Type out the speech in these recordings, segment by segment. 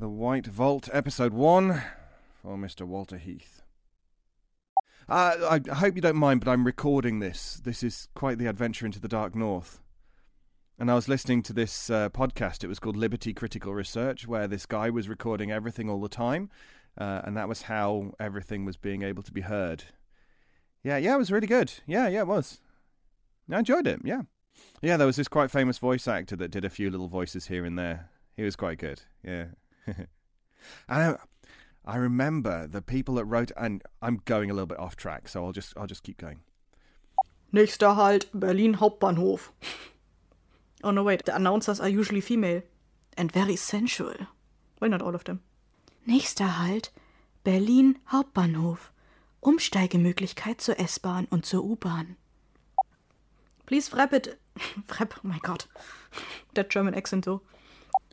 The White Vault, Episode 1 for Mr. Walter Heath. Uh, I hope you don't mind, but I'm recording this. This is quite the adventure into the Dark North. And I was listening to this uh, podcast. It was called Liberty Critical Research, where this guy was recording everything all the time. Uh, and that was how everything was being able to be heard. Yeah, yeah, it was really good. Yeah, yeah, it was. I enjoyed it, yeah. Yeah, there was this quite famous voice actor that did a few little voices here and there. He was quite good, yeah. I I remember the people that wrote, and I'm going a little bit off track, so I'll just I'll just keep going. Nächster Halt Berlin Hauptbahnhof. Oh no, wait, the announcers are usually female and very sensual. Well, not all of them. Nächster Halt Berlin Hauptbahnhof. Umsteigemöglichkeit zur S-Bahn und zur U-Bahn. Please wrap it. Wrap, oh my god. That German accent though.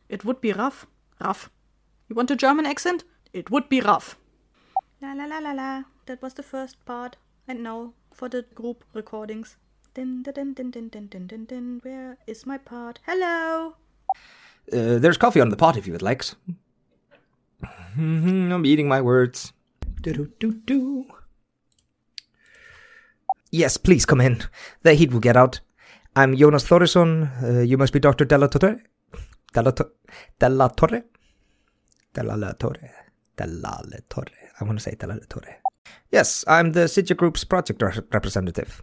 It would be rough. Rough. You want a German accent? It would be rough. La la la la la. That was the first part. And now for the group recordings. Din din din din din din din din. Where is my part? Hello. Uh, there's coffee on the pot if you would like. I'm eating my words. Do-do-do-do. Yes, please come in. The heat will get out. I'm Jonas Thorisson. Uh, you must be Dr. Della Torre. Della, to- Della Torre? Della La Torre. Della La Torre. I want to say Della La Torre. Yes, I'm the Sidja Group's project re- representative.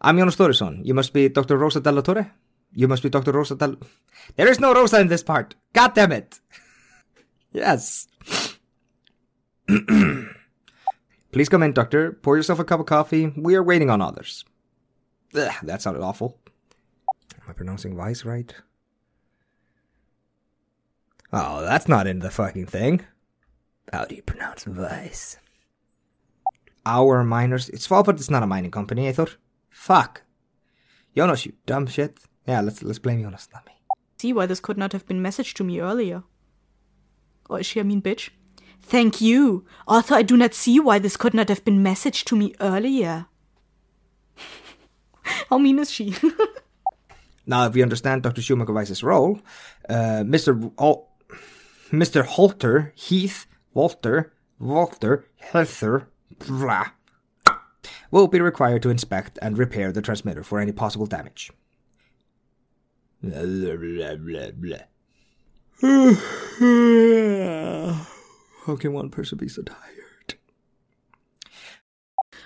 I'm Jonas Thorisson. You must be Dr. Rosa Della Torre. You must be Dr. Rosa Della... There is no Rosa in this part. God damn it. yes. Please come in, Doctor. Pour yourself a cup of coffee. We are waiting on others. Ugh, that sounded awful. Am I pronouncing Vice right? Oh, that's not in the fucking thing. How do you pronounce vice? Our miners. It's fault, but it's not a mining company, I thought. Fuck. Jonas, you dumb shit. Yeah, let's let's blame Jonas, not me. See why this could not have been messaged to me earlier. Or is she a mean bitch? Thank you. Although I do not see why this could not have been messaged to me earlier. How mean is she? Now, if we understand Dr. Schumacher Weiss's role, uh, Mr. Hol- Mr. Holter, Heath, Walter, Walter, Heather, blah, will be required to inspect and repair the transmitter for any possible damage. Blah, blah, blah, blah. How can one person be so tired?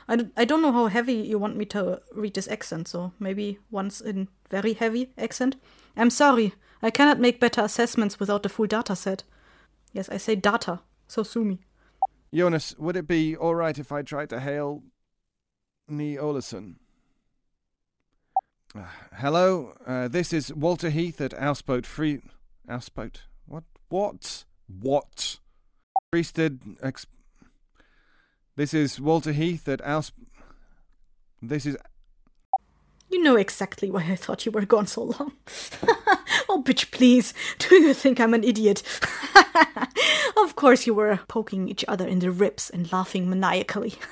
I, d- I don't know how heavy you want me to read this accent, so maybe once in very heavy accent. I'm sorry, I cannot make better assessments without the full data set. Yes, I say data, so sue me. Jonas, would it be all right if I tried to hail Ny-Ålesund? Uh, hello, uh, this is Walter Heath at Ausboat Free. Ausboat? What? What? What? Priested. Ex- this is Walter Heath at Aus. This is. You know exactly why I thought you were gone so long. oh, bitch, please. Do you think I'm an idiot? of course, you were poking each other in the ribs and laughing maniacally.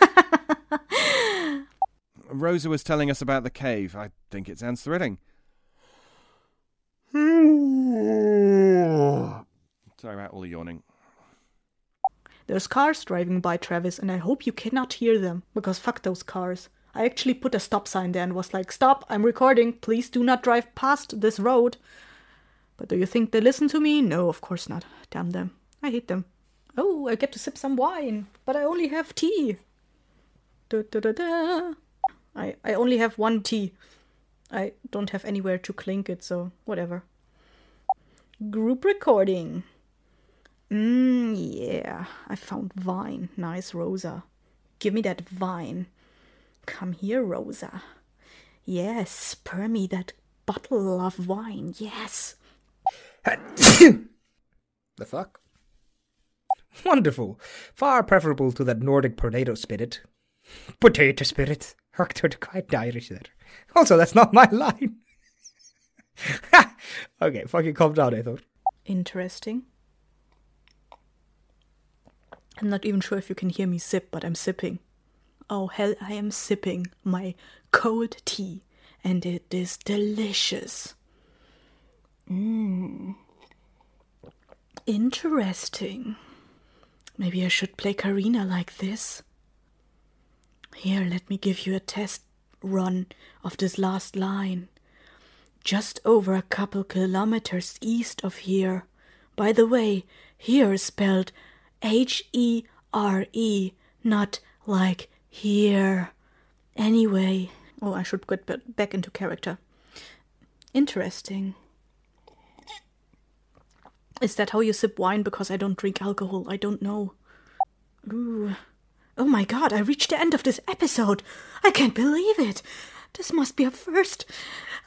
Rosa was telling us about the cave. I think it sounds thrilling. Sorry about all the yawning. There's cars driving by, Travis, and I hope you cannot hear them, because fuck those cars. I actually put a stop sign there and was like, Stop, I'm recording, please do not drive past this road. But do you think they listen to me? No, of course not. Damn them. I hate them. Oh, I get to sip some wine, but I only have tea. Da, da, da, da. I, I only have one tea. I don't have anywhere to clink it, so whatever. Group recording. Mmm, yeah. I found wine. Nice, Rosa. Give me that wine. Come here, Rosa. Yes, pour me that bottle of wine. Yes. the fuck? Wonderful. Far preferable to that Nordic potato spirit. Potato spirit. Hector quite Irish there. Also, that's not my line. okay, fucking calm down, thought. Interesting. I'm not even sure if you can hear me sip, but I'm sipping. Oh, hell, I am sipping my cold tea, and it is delicious. Mmm. Interesting. Maybe I should play Karina like this. Here, let me give you a test run of this last line. Just over a couple kilometers east of here. By the way, here is spelled H E R E, not like here. Anyway, Oh, I should get back into character. Interesting. Is that how you sip wine? Because I don't drink alcohol. I don't know. Ooh. Oh my god, I reached the end of this episode. I can't believe it. This must be a first.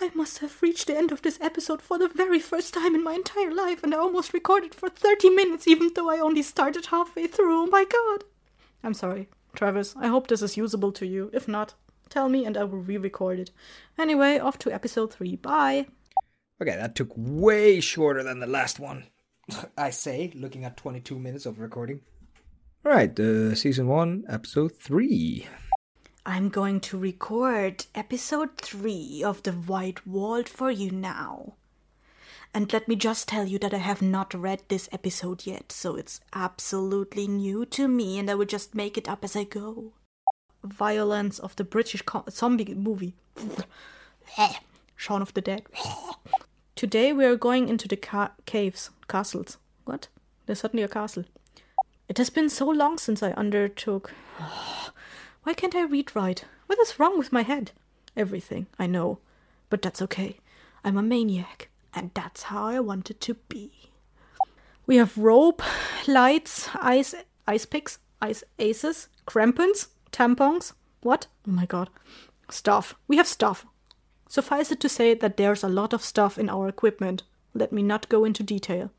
I must have reached the end of this episode for the very first time in my entire life, and I almost recorded for 30 minutes, even though I only started halfway through. Oh my god. I'm sorry, Travis. I hope this is usable to you. If not, tell me and I will re record it. Anyway, off to episode 3. Bye. Okay, that took way shorter than the last one. I say, looking at 22 minutes of recording. Alright, uh, season 1, episode 3. I'm going to record episode 3 of The White Walled for you now. And let me just tell you that I have not read this episode yet, so it's absolutely new to me and I will just make it up as I go. Violence of the British co- zombie movie. Shaun of the Dead. Today we are going into the ca- caves, castles. What? There's suddenly a castle. It has been so long since I undertook. Why can't I read right? What is wrong with my head? Everything, I know. But that's okay. I'm a maniac, and that's how I want it to be. We have rope, lights, ice, ice picks, ice aces, crampons, tampons. What? Oh my god. Stuff. We have stuff. Suffice it to say that there's a lot of stuff in our equipment. Let me not go into detail.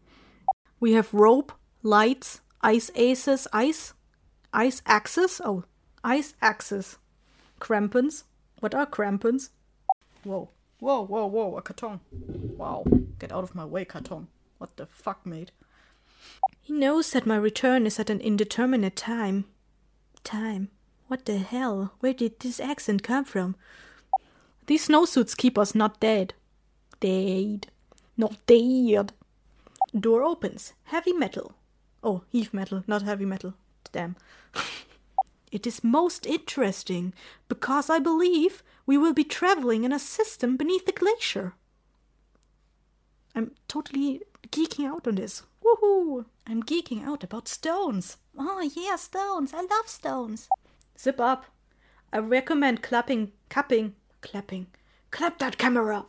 We have rope, lights, ice aces, ice, ice axes. Oh, ice axes. Crampons. What are crampons? Whoa. Whoa, whoa, whoa, a carton. Wow. Get out of my way, carton. What the fuck, mate? He knows that my return is at an indeterminate time. Time? What the hell? Where did this accent come from? These snowsuits keep us not dead. Dead. Not dead. Door opens. Heavy metal. Oh, heave metal, not heavy metal. Damn. It is most interesting because I believe we will be traveling in a system beneath the glacier. I'm totally geeking out on this. Woohoo! I'm geeking out about stones. Oh, yeah, stones. I love stones. Zip up. I recommend clapping, cupping, clapping. Clap that camera.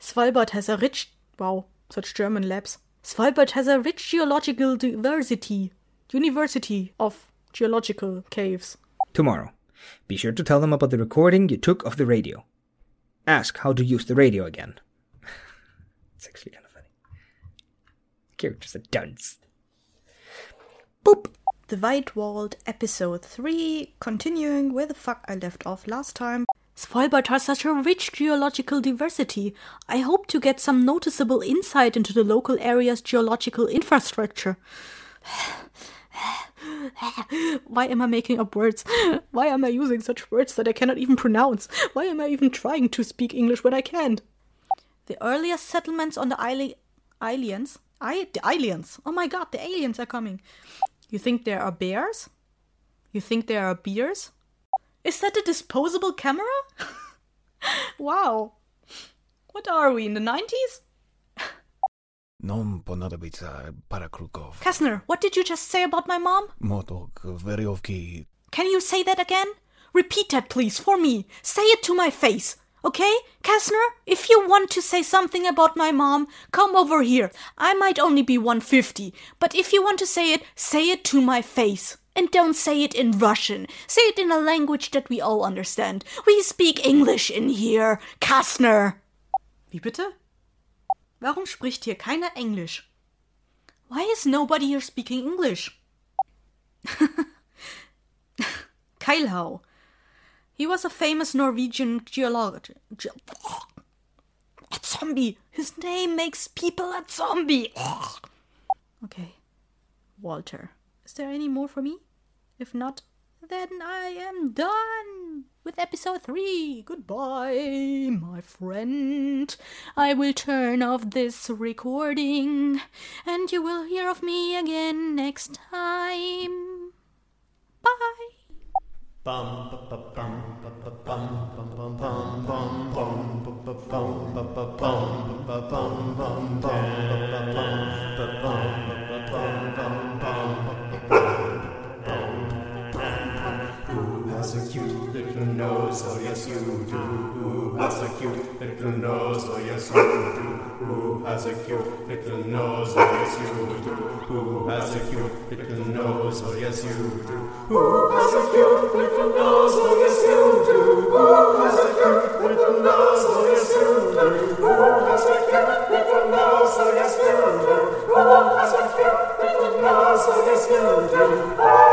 Svalbard has a rich. Wow, such German labs. Svalbard has a rich geological diversity. University of geological caves. Tomorrow, be sure to tell them about the recording you took of the radio. Ask how to use the radio again. it's actually kind of funny. Character's a dunce. Boop! The White Walled, episode 3, continuing where the fuck I left off last time. Svalbard has such a rich geological diversity. I hope to get some noticeable insight into the local area's geological infrastructure. Why am I making up words? Why am I using such words that I cannot even pronounce? Why am I even trying to speak English when I can't? The earliest settlements on the aliens. I the aliens. Oh my god, the aliens are coming. You think there are bears? You think there are beers? Is that a disposable camera? wow. What are we, in the 90s? Non ponadobitsa para krugov kessner what did you just say about my mom? Motok veryovki. Can you say that again? Repeat that, please, for me. Say it to my face. Okay? Kessner, if you want to say something about my mom, come over here. I might only be 150, but if you want to say it, say it to my face. And don't say it in Russian. Say it in a language that we all understand. We speak English in here, Kastner. Wie bitte? Warum spricht hier keiner Englisch? Why is nobody here speaking English? Keilhau. He was a famous Norwegian geologist. Ge- a zombie. His name makes people a zombie. okay. Walter. Is there any more for me? If not, then I am done with episode 3. Goodbye, my friend. I will turn off this recording and you will hear of me again next time. Bye. Nose? Oh yes you do. Who has a cute little nose? Oh yes you do. Who has a cute little nose? Oh yes you do. Who has a cute little nose? Oh yes you do. Who has a cute little nose? Oh yes you do. Who has a cute little nose? Oh yes you do. Who has a cute little nose? Oh yes you do. Who has a cute little nose? Oh yes you do.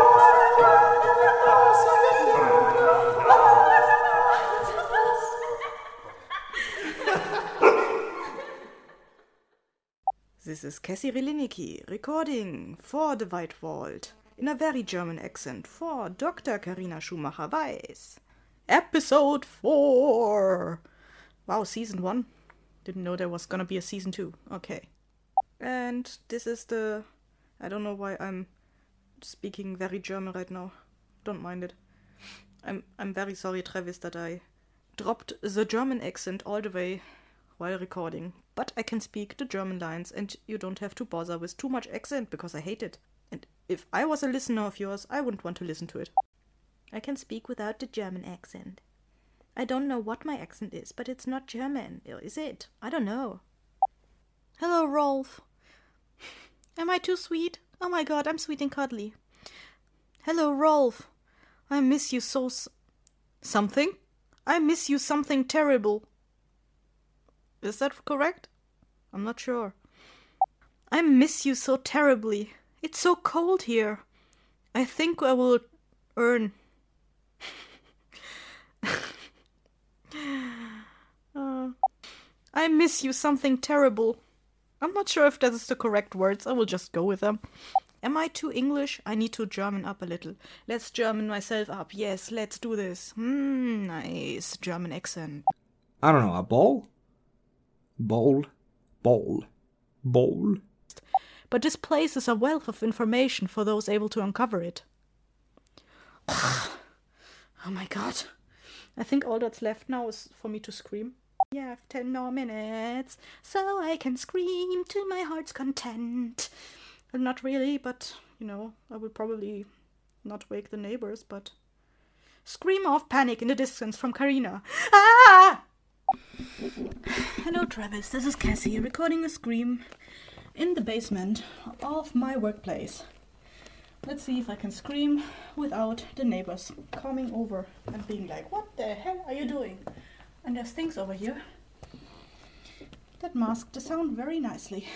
This is Cassie Relinicki recording for the White Vault in a very German accent for Dr. Karina Schumacher Weiss. Episode 4! Wow, season 1? Didn't know there was gonna be a season 2. Okay. And this is the. I don't know why I'm speaking very German right now. Don't mind it. I'm, I'm very sorry, Travis, that I dropped the German accent all the way while recording, but I can speak the German lines and you don't have to bother with too much accent because I hate it. And if I was a listener of yours, I wouldn't want to listen to it. I can speak without the German accent. I don't know what my accent is, but it's not German, is it? I don't know. Hello, Rolf. Am I too sweet? Oh my god, I'm sweet and cuddly. Hello, Rolf. I miss you so. S- something? I miss you something terrible. Is that correct? I'm not sure. I miss you so terribly. It's so cold here. I think I will earn. Uh, I miss you something terrible. I'm not sure if that is the correct words. I will just go with them. Am I too English? I need to German up a little. Let's German myself up. Yes, let's do this. Hmm, nice German accent. I don't know, a bowl? Bowl? Bowl? Bowl? but this place is a wealth of information for those able to uncover it. oh my god. I think all that's left now is for me to scream. You have ten more minutes, so I can scream to my heart's content. Not really, but, you know, I will probably not wake the neighbors, but. Scream of panic in the distance from Karina. Ah! Hello, Travis. This is Cassie recording a scream in the basement of my workplace. Let's see if I can scream without the neighbors coming over and being like, What the hell are you doing? And there's things over here that mask the sound very nicely.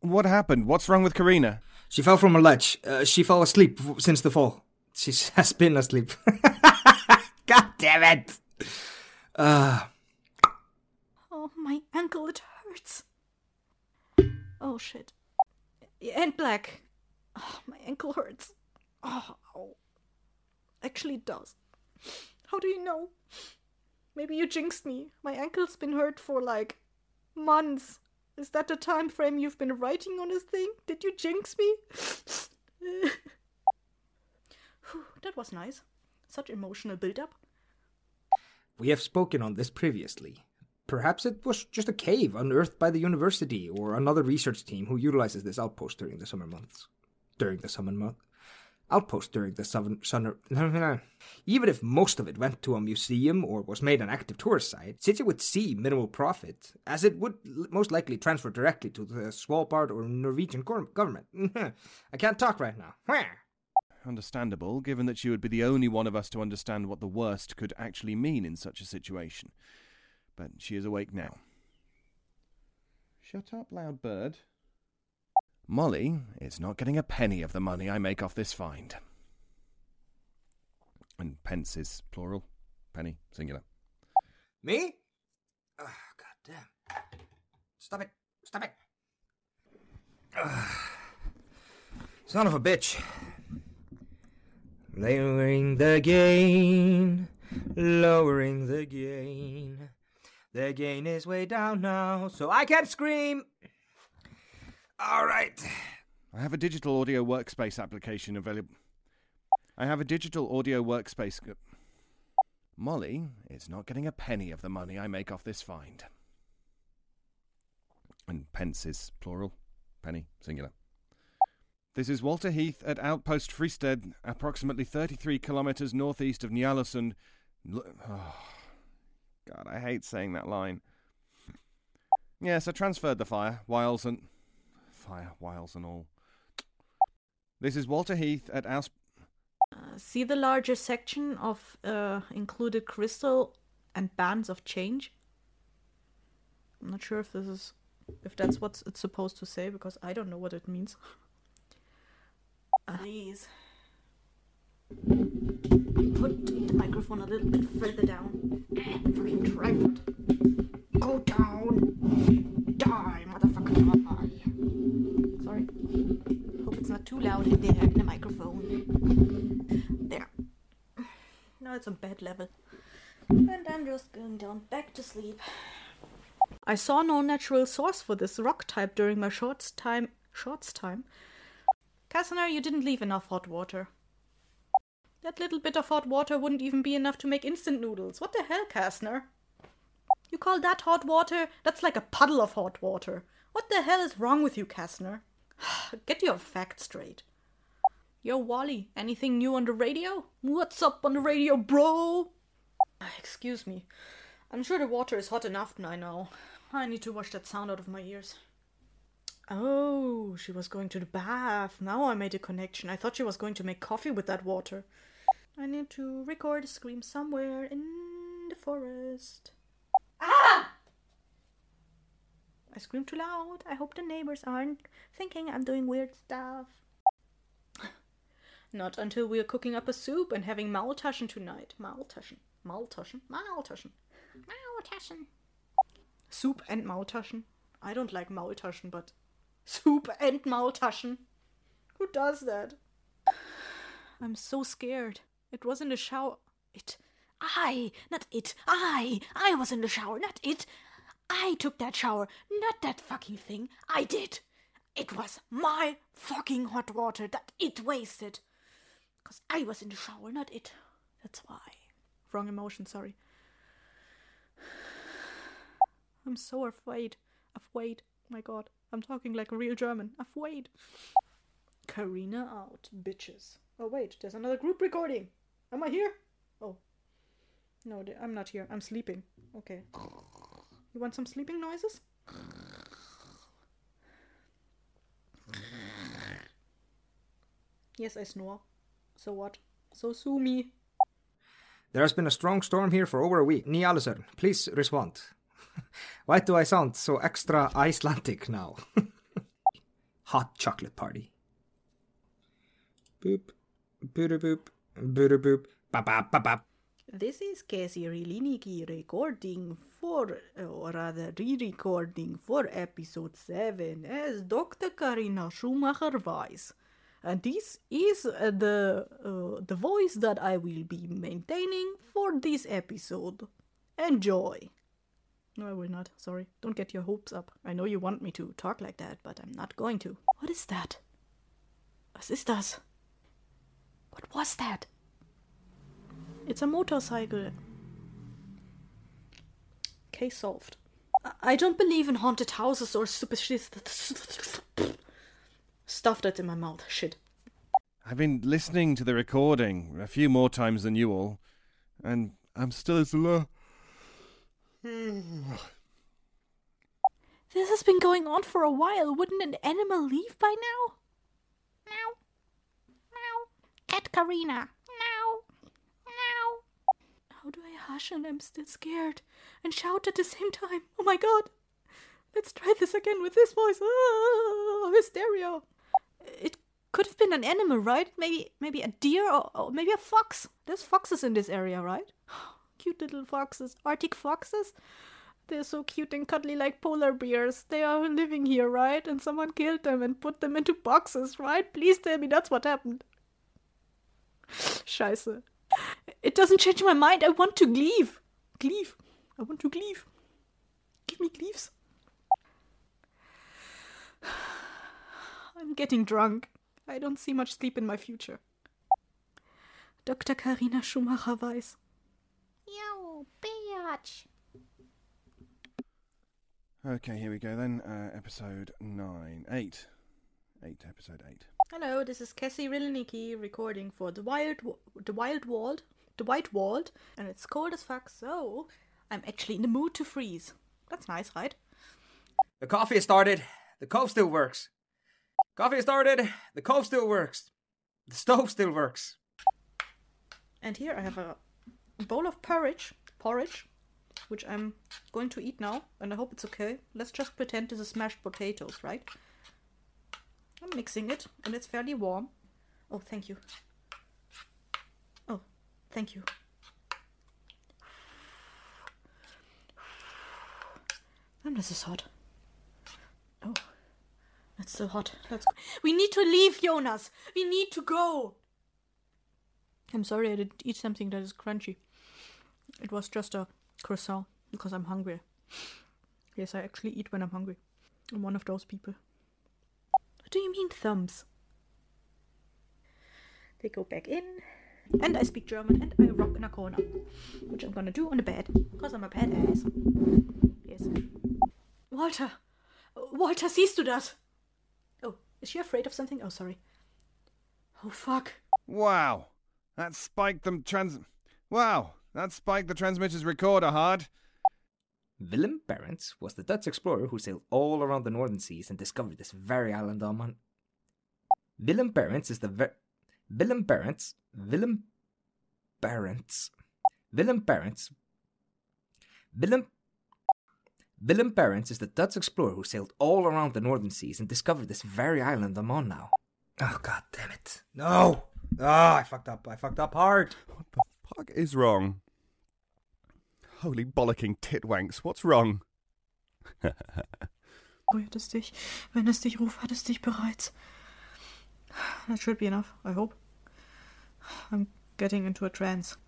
What happened? What's wrong with Karina? She fell from a ledge. Uh, she fell asleep since the fall. She has been asleep. God damn it! Uh, Oh, my ankle, it hurts. Oh, shit. And black. Oh, my ankle hurts. Oh, actually, it does. How do you know? Maybe you jinxed me. My ankle's been hurt for like months. Is that the time frame you've been writing on this thing? Did you jinx me? That was nice. Such emotional build-up. We have spoken on this previously. Perhaps it was just a cave unearthed by the university or another research team who utilizes this outpost during the summer months. During the summer month. Outpost during the summer. summer Even if most of it went to a museum or was made an active tourist site, since it would see minimal profit, as it would most likely transfer directly to the Svalbard or Norwegian government. I can't talk right now. Understandable, given that she would be the only one of us to understand what the worst could actually mean in such a situation. But she is awake now. Shut up, loud bird. Molly is not getting a penny of the money I make off this find. And pence is plural, penny singular. Me? Oh, God damn. Stop it. Stop it. Ugh. Son of a bitch. Lowering the gain. Lowering the gain. The gain is way down now, so I can't scream. All right. I have a digital audio workspace application available. I have a digital audio workspace. Molly is not getting a penny of the money I make off this find. And pence is plural, penny singular. This is Walter Heath at Outpost Freestead, approximately 33 kilometres northeast of Ny-Ålesund. Oh, God, I hate saying that line. Yes, I transferred the fire, wiles and. Fire, wiles and all. This is Walter Heath at Aus. Uh, see the larger section of uh, included crystal and bands of change? I'm not sure if this is if that's what it's supposed to say because I don't know what it means. Please. Put the microphone a little bit further down. Fucking tripod. Go down. Die, motherfucker, die. Sorry. Hope it's not too loud in there in the microphone. There. Now it's on bed level. And I'm just going down back to sleep. I saw no natural source for this rock type during my short time. Shorts time. Cassiner, you didn't leave enough hot water. That little bit of hot water wouldn't even be enough to make instant noodles. What the hell, Kastner? You call that hot water? That's like a puddle of hot water. What the hell is wrong with you, Kastner? Get your facts straight. Yo, Wally, anything new on the radio? What's up on the radio, bro? Excuse me. I'm sure the water is hot enough by now. I need to wash that sound out of my ears. Oh, she was going to the bath. Now I made a connection. I thought she was going to make coffee with that water. I need to record a scream somewhere in the forest. Ah! I scream too loud. I hope the neighbors aren't thinking I'm doing weird stuff. Not until we're cooking up a soup and having Maultaschen tonight. Maultaschen. Maultaschen. Maultaschen. Maultaschen. Soup and Maultaschen. I don't like Maultaschen, but soup and Maultaschen. Who does that? I'm so scared. It was in the shower. It. I, not it. I. I was in the shower, not it. I took that shower, not that fucking thing. I did. It was my fucking hot water that it wasted. Because I was in the shower, not it. That's why. Wrong emotion, sorry. I'm so afraid. Afraid. Oh my god. I'm talking like a real German. Afraid. Karina out, bitches. Oh, wait, there's another group recording. Am I here? Oh. No, I'm not here. I'm sleeping. Okay. You want some sleeping noises? Yes, I snore. So what? So sue me. There has been a strong storm here for over a week. Ny-Ålesund, please respond. Why do I sound so extra Icelandic now? Hot chocolate party. Boop. Boop boop. Boop boop. Bap bap bap bap. This is Casey Riliniki recording for, or rather re-recording for episode 7 as Dr. Karina Schumacher Weiss. And this is uh, the, uh, the voice that I will be maintaining for this episode. Enjoy! No, I will not. Sorry. Don't get your hopes up. I know you want me to talk like that, but I'm not going to. What is that? Was ist das? What was that? It's a motorcycle. Case solved. I- don't believe in haunted houses or superstitious stuff that's in my mouth. Shit. I've been listening to the recording a few more times than you all, and I'm still as low. This has been going on for a while. Wouldn't an animal leave by now? Meow. Meow. Cat Karina. Meow. Meow. How do I hush and I'm still scared and shout at the same time? Oh my god. Let's try this again with this voice. Oh, hysteria. It could have been an animal, right? Maybe maybe a deer or, or maybe a fox. There's foxes in this area, right? Cute little foxes. Arctic foxes? They're so cute and cuddly like polar bears. They are living here, right? And someone killed them and put them into boxes, right? Please tell me that's what happened. Scheiße. It doesn't change my mind. I want to leave. Leave. I want to leave. Give me leaves. I'm getting drunk. I don't see much sleep in my future. Dr. Karina Schumacher weiß. Yo. Okay, here we go then. Uh, episode 9. 8. 8, episode 8. Hello, this is Cassie Rillanicki recording for the Wild, Wa- the Wild Wald, the White Wald, and it's cold as fuck. So I'm actually in the mood to freeze. That's nice, right? The coffee has started. The cove still works. Coffee has started. The cove still works. The stove still works. And here I have a bowl of porridge, porridge, which I'm going to eat now, and I hope it's okay. Let's just pretend this is smashed potatoes, right? I'm mixing it, and it's fairly warm. Oh, thank you. Oh, thank you. And this is hot. Oh, it's so hot. Let's go. We need to leave, Jonas. We need to go. I'm sorry I didn't eat something that is crunchy. It was just a croissant because I'm hungry. Yes, I actually eat when I'm hungry. I'm one of those people. What do you mean thumbs? They go back in. And I speak German and I rock in a corner. Which I'm gonna do on the bed. Because I'm a badass. Yes. Walter! Walter, siehst du das? Oh, is she afraid of something? Oh, sorry. Oh, fuck. Wow! That spiked them trans. Wow! That spiked the transmitter's recorder hard. Willem Barents was the Dutch explorer who sailed all around the northern seas and discovered this very island on Mon- Willem Barents is the ver- Willem Barents Willem Barents Willem Barents Willem Willem Barents is the Dutch explorer who sailed all around the northern seas and discovered this very island I'm on now. Oh god damn it. No! Ah, I fucked up. I fucked up hard. What the fuck is wrong? Holy bollocking titwanks, what's wrong? Oh, Rührt es dich? Wenn es dich ruft, hat es dich bereits. That should be enough, I hope. I'm getting into a trance.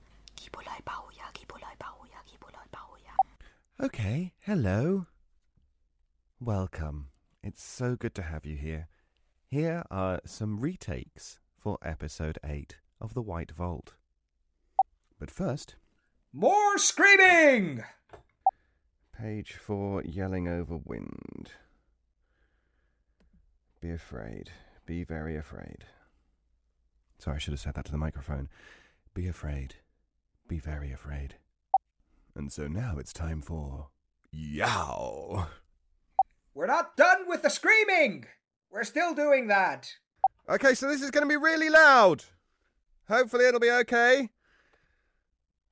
Okay, hello. Welcome. It's so good to have you here. Here are some retakes for episode 8 of The White Vault. But first, More screaming! page 4 Yelling Over Wind. Be afraid. Be very afraid. Sorry, I should have said that to the microphone. Be afraid. Be very afraid. And so now it's time for. Yow! We're not done with the screaming! We're still doing that. Okay, so this is going to be really loud. Hopefully, it'll be okay.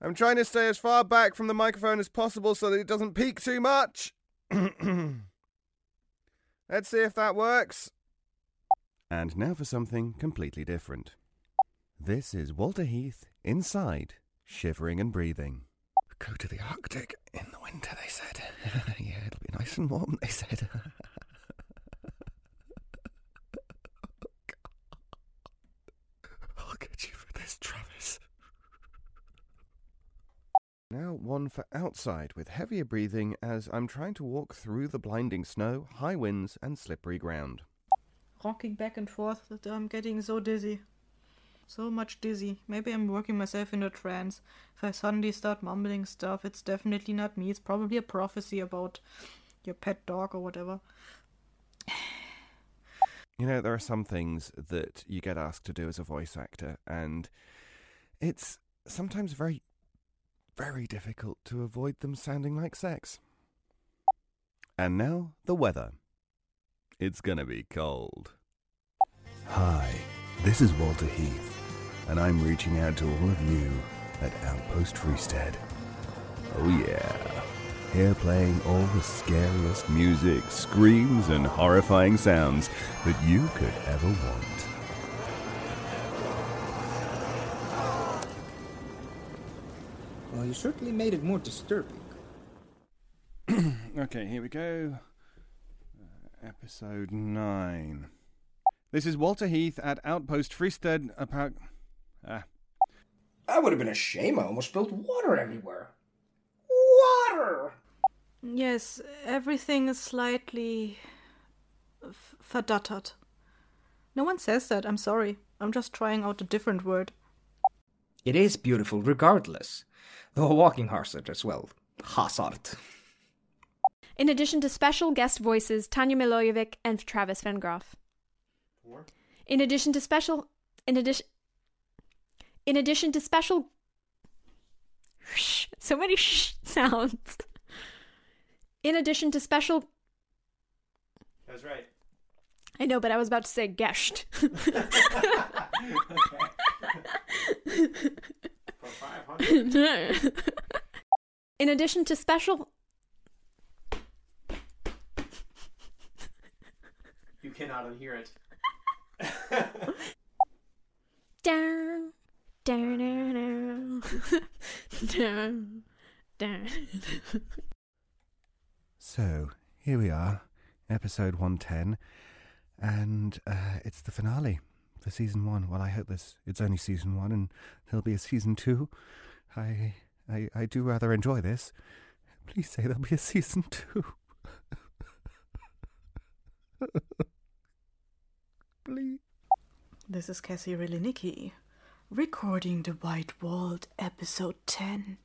I'm trying to stay as far back from the microphone as possible so that it doesn't peak too much. Let's see if that works. And now for something completely different. This is Walter Heath inside, shivering and breathing. Go to the Arctic in the winter, they said. yeah, it'll be nice and warm, they said. Oh, I'll get you for this, Travis. Now, one for outside with heavier breathing as I'm trying to walk through the blinding snow, high winds, and slippery ground. Rocking back and forth that I'm getting so dizzy. So much dizzy. Maybe I'm working myself into a trance. If I suddenly start mumbling stuff, it's definitely not me. It's probably a prophecy about your pet dog or whatever. You know, there are some things that you get asked to do as a voice actor, and it's sometimes very, very difficult to avoid them sounding like sex. And now, the weather. It's gonna be cold. Hi, this is Walter Heath, and I'm reaching out to all of you at Outpost Freestead. Oh, yeah. Here playing all the scariest music, screams, and horrifying sounds that you could ever want. Well, you certainly made it more disturbing. Okay, here we go. Uh, episode 9. This is Walter Heath at Outpost Freestead. About. Ah. That would have been a shame. I almost spilled water everywhere. Water! Yes, everything is slightly f- verdattert. No one says that. I'm sorry. I'm just trying out a different word. It is beautiful regardless. Though a walking hazard as well. Hazard. In addition to special guest voices Tanya Milojevic and Travis Vengroff. In addition to special in addition in addition to special so many sh sounds. In addition to special That's right. I know, but I was about to say guest. In addition to special You cannot unhear it. down down down down down So, here we are, episode 110, and uh, it's the finale for season one. Well, I hope this it's only season one and there'll be a season two. I, I, I do rather enjoy this. Please say there'll be a season two. Please. This is Cassie Relinicki, recording The White Walled, episode 10,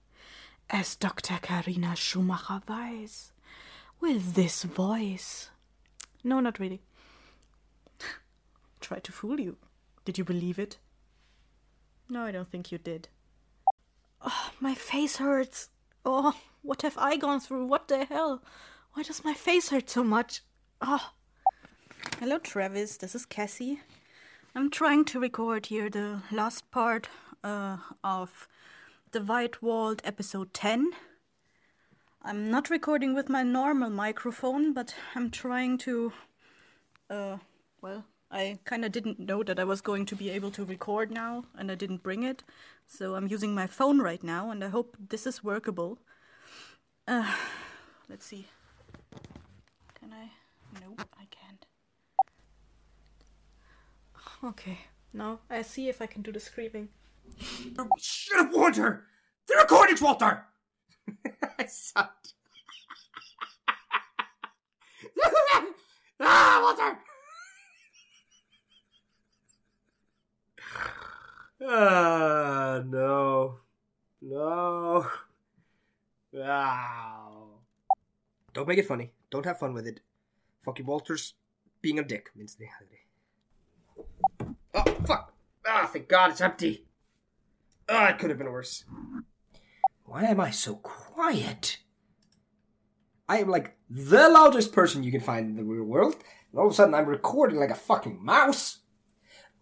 as Dr. Karina Schumacher Weiss, with this voice. No, not really. Tried to fool you. Did you believe it? No, I don't think you did. Oh, my face hurts. Oh, what have I gone through? What the hell? Why does my face hurt so much? Oh. Hello, Travis. This is Cassie. I'm trying to record here the last part uh, of the White Walled episode 10. I'm not recording with my normal microphone, but I'm trying to. Uh, well, I kind of didn't know that I was going to be able to record now, and I didn't bring it. So I'm using my phone right now, and I hope this is workable. Uh, let's see. Can I? Nope, I can't. Okay, now I see if I can do the screaming. Should have warned her! The recordings, Walter! I sucked. ah, Walter! Ah, no. No. Wow. Don't make it funny. Don't have fun with it. Fucking Walter's being a dick means the holiday. Oh, fuck! Ah, thank God it's empty. Ah, it could have been worse. Why am I so quiet? I am like the loudest person you can find in the real world, and all of a sudden I'm recording like a fucking mouse.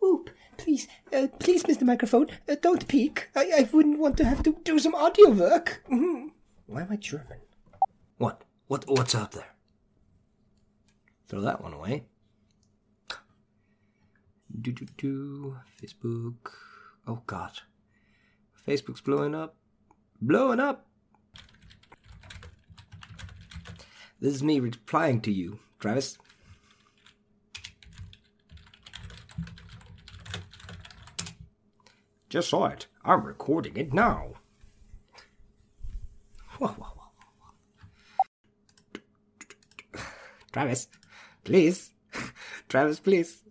Oop, please, uh, please, Mr. Microphone, uh, don't peek. I, I wouldn't want to have to do some audio work. Mhm. Why am I German? What? What? What's up there? Throw that one away. Do do do. Facebook. Oh God. Facebook's blowing up. Blowing up. This is me replying to you, Travis. Just saw it. I'm recording it now. Whoa, whoa, whoa. Travis, please. Travis, please.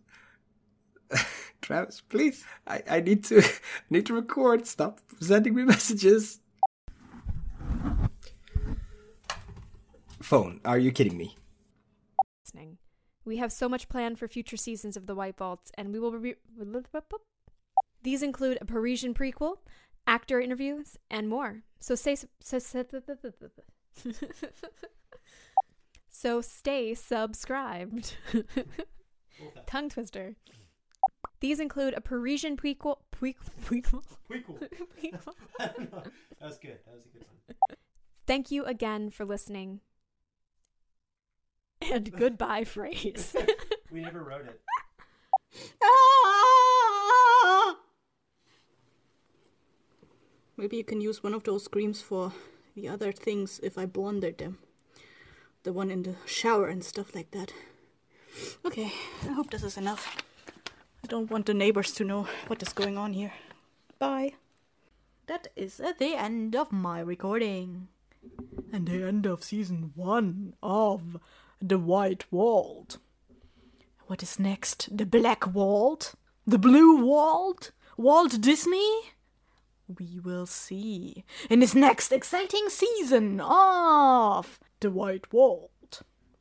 Travis, please. I, I need to need to record. Stop sending me messages. Phone. Are you kidding me? We have so much planned for future seasons of The White Vault, and we will be. These include a Parisian prequel, actor interviews, and more. So stay. So, so stay subscribed. Tongue twister. These include a Parisian prequel. Prequel. Prequel. Prequel. prequel. I don't know. That was good. That was a good one. Thank you again for listening. And goodbye phrase. We never wrote it. Maybe you can use one of those creams for the other things if I blundered them. The one in the shower and stuff like that. Okay, I hope this is enough. I don't want the neighbors to know what is going on here. Bye. That is at the end of my recording. And the end of season one of The White Walled. What is next? The Black Walt? The Blue Walt? Walt Disney? We will see in this next exciting season of The White Vault.